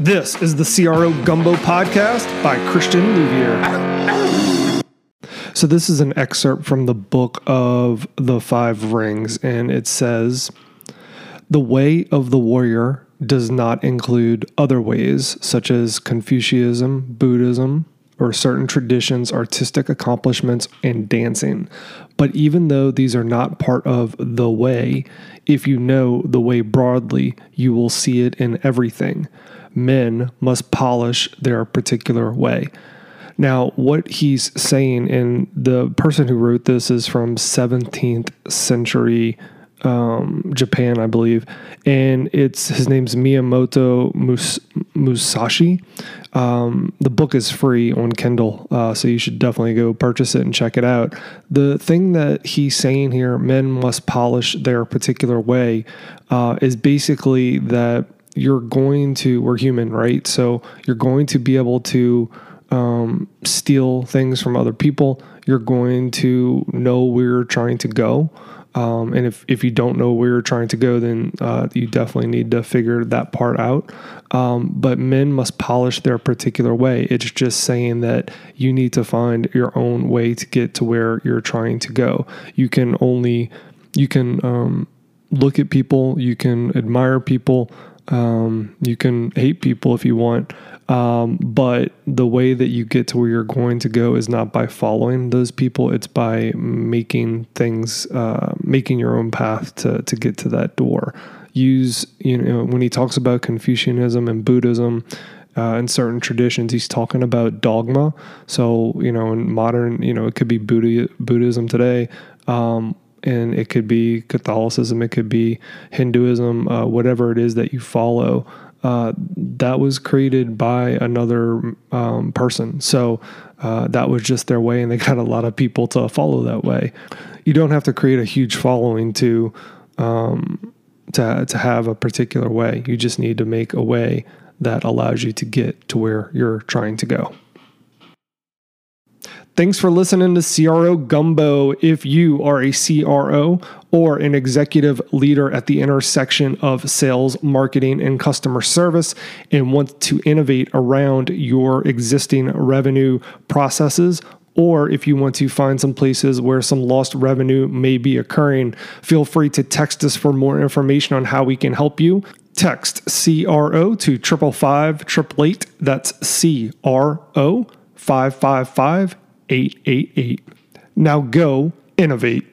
This is the CRO Gumbo podcast by Christian Louvier. So, this is an excerpt from the book of the Five Rings, and it says The way of the warrior does not include other ways, such as Confucianism, Buddhism, or certain traditions, artistic accomplishments, and dancing. But even though these are not part of the way, if you know the way broadly, you will see it in everything. Men must polish their particular way. Now, what he's saying, and the person who wrote this is from 17th century um, Japan, I believe, and it's his name's Miyamoto Mus- Musashi. Um, the book is free on Kindle, uh, so you should definitely go purchase it and check it out. The thing that he's saying here, men must polish their particular way, uh, is basically that you're going to, we're human, right? So you're going to be able to um, steal things from other people. You're going to know where you're trying to go. Um, and if, if you don't know where you're trying to go, then uh, you definitely need to figure that part out. Um, but men must polish their particular way. It's just saying that you need to find your own way to get to where you're trying to go. You can only, you can um, look at people, you can admire people, um, you can hate people if you want, um, but the way that you get to where you're going to go is not by following those people. It's by making things, uh, making your own path to to get to that door. Use you know when he talks about Confucianism and Buddhism. Uh, in certain traditions, he's talking about dogma. So, you know, in modern, you know, it could be Buddha, Buddhism today. Um, and it could be Catholicism, it could be Hinduism, uh, whatever it is that you follow. Uh, that was created by another um, person. So uh, that was just their way, and they got a lot of people to follow that way. You don't have to create a huge following to um, to to have a particular way. You just need to make a way that allows you to get to where you're trying to go. Thanks for listening to CRO Gumbo. If you are a CRO or an executive leader at the intersection of sales, marketing, and customer service and want to innovate around your existing revenue processes, or if you want to find some places where some lost revenue may be occurring, feel free to text us for more information on how we can help you. Text CRO to 555 888. That's CRO 555 888. Now go innovate.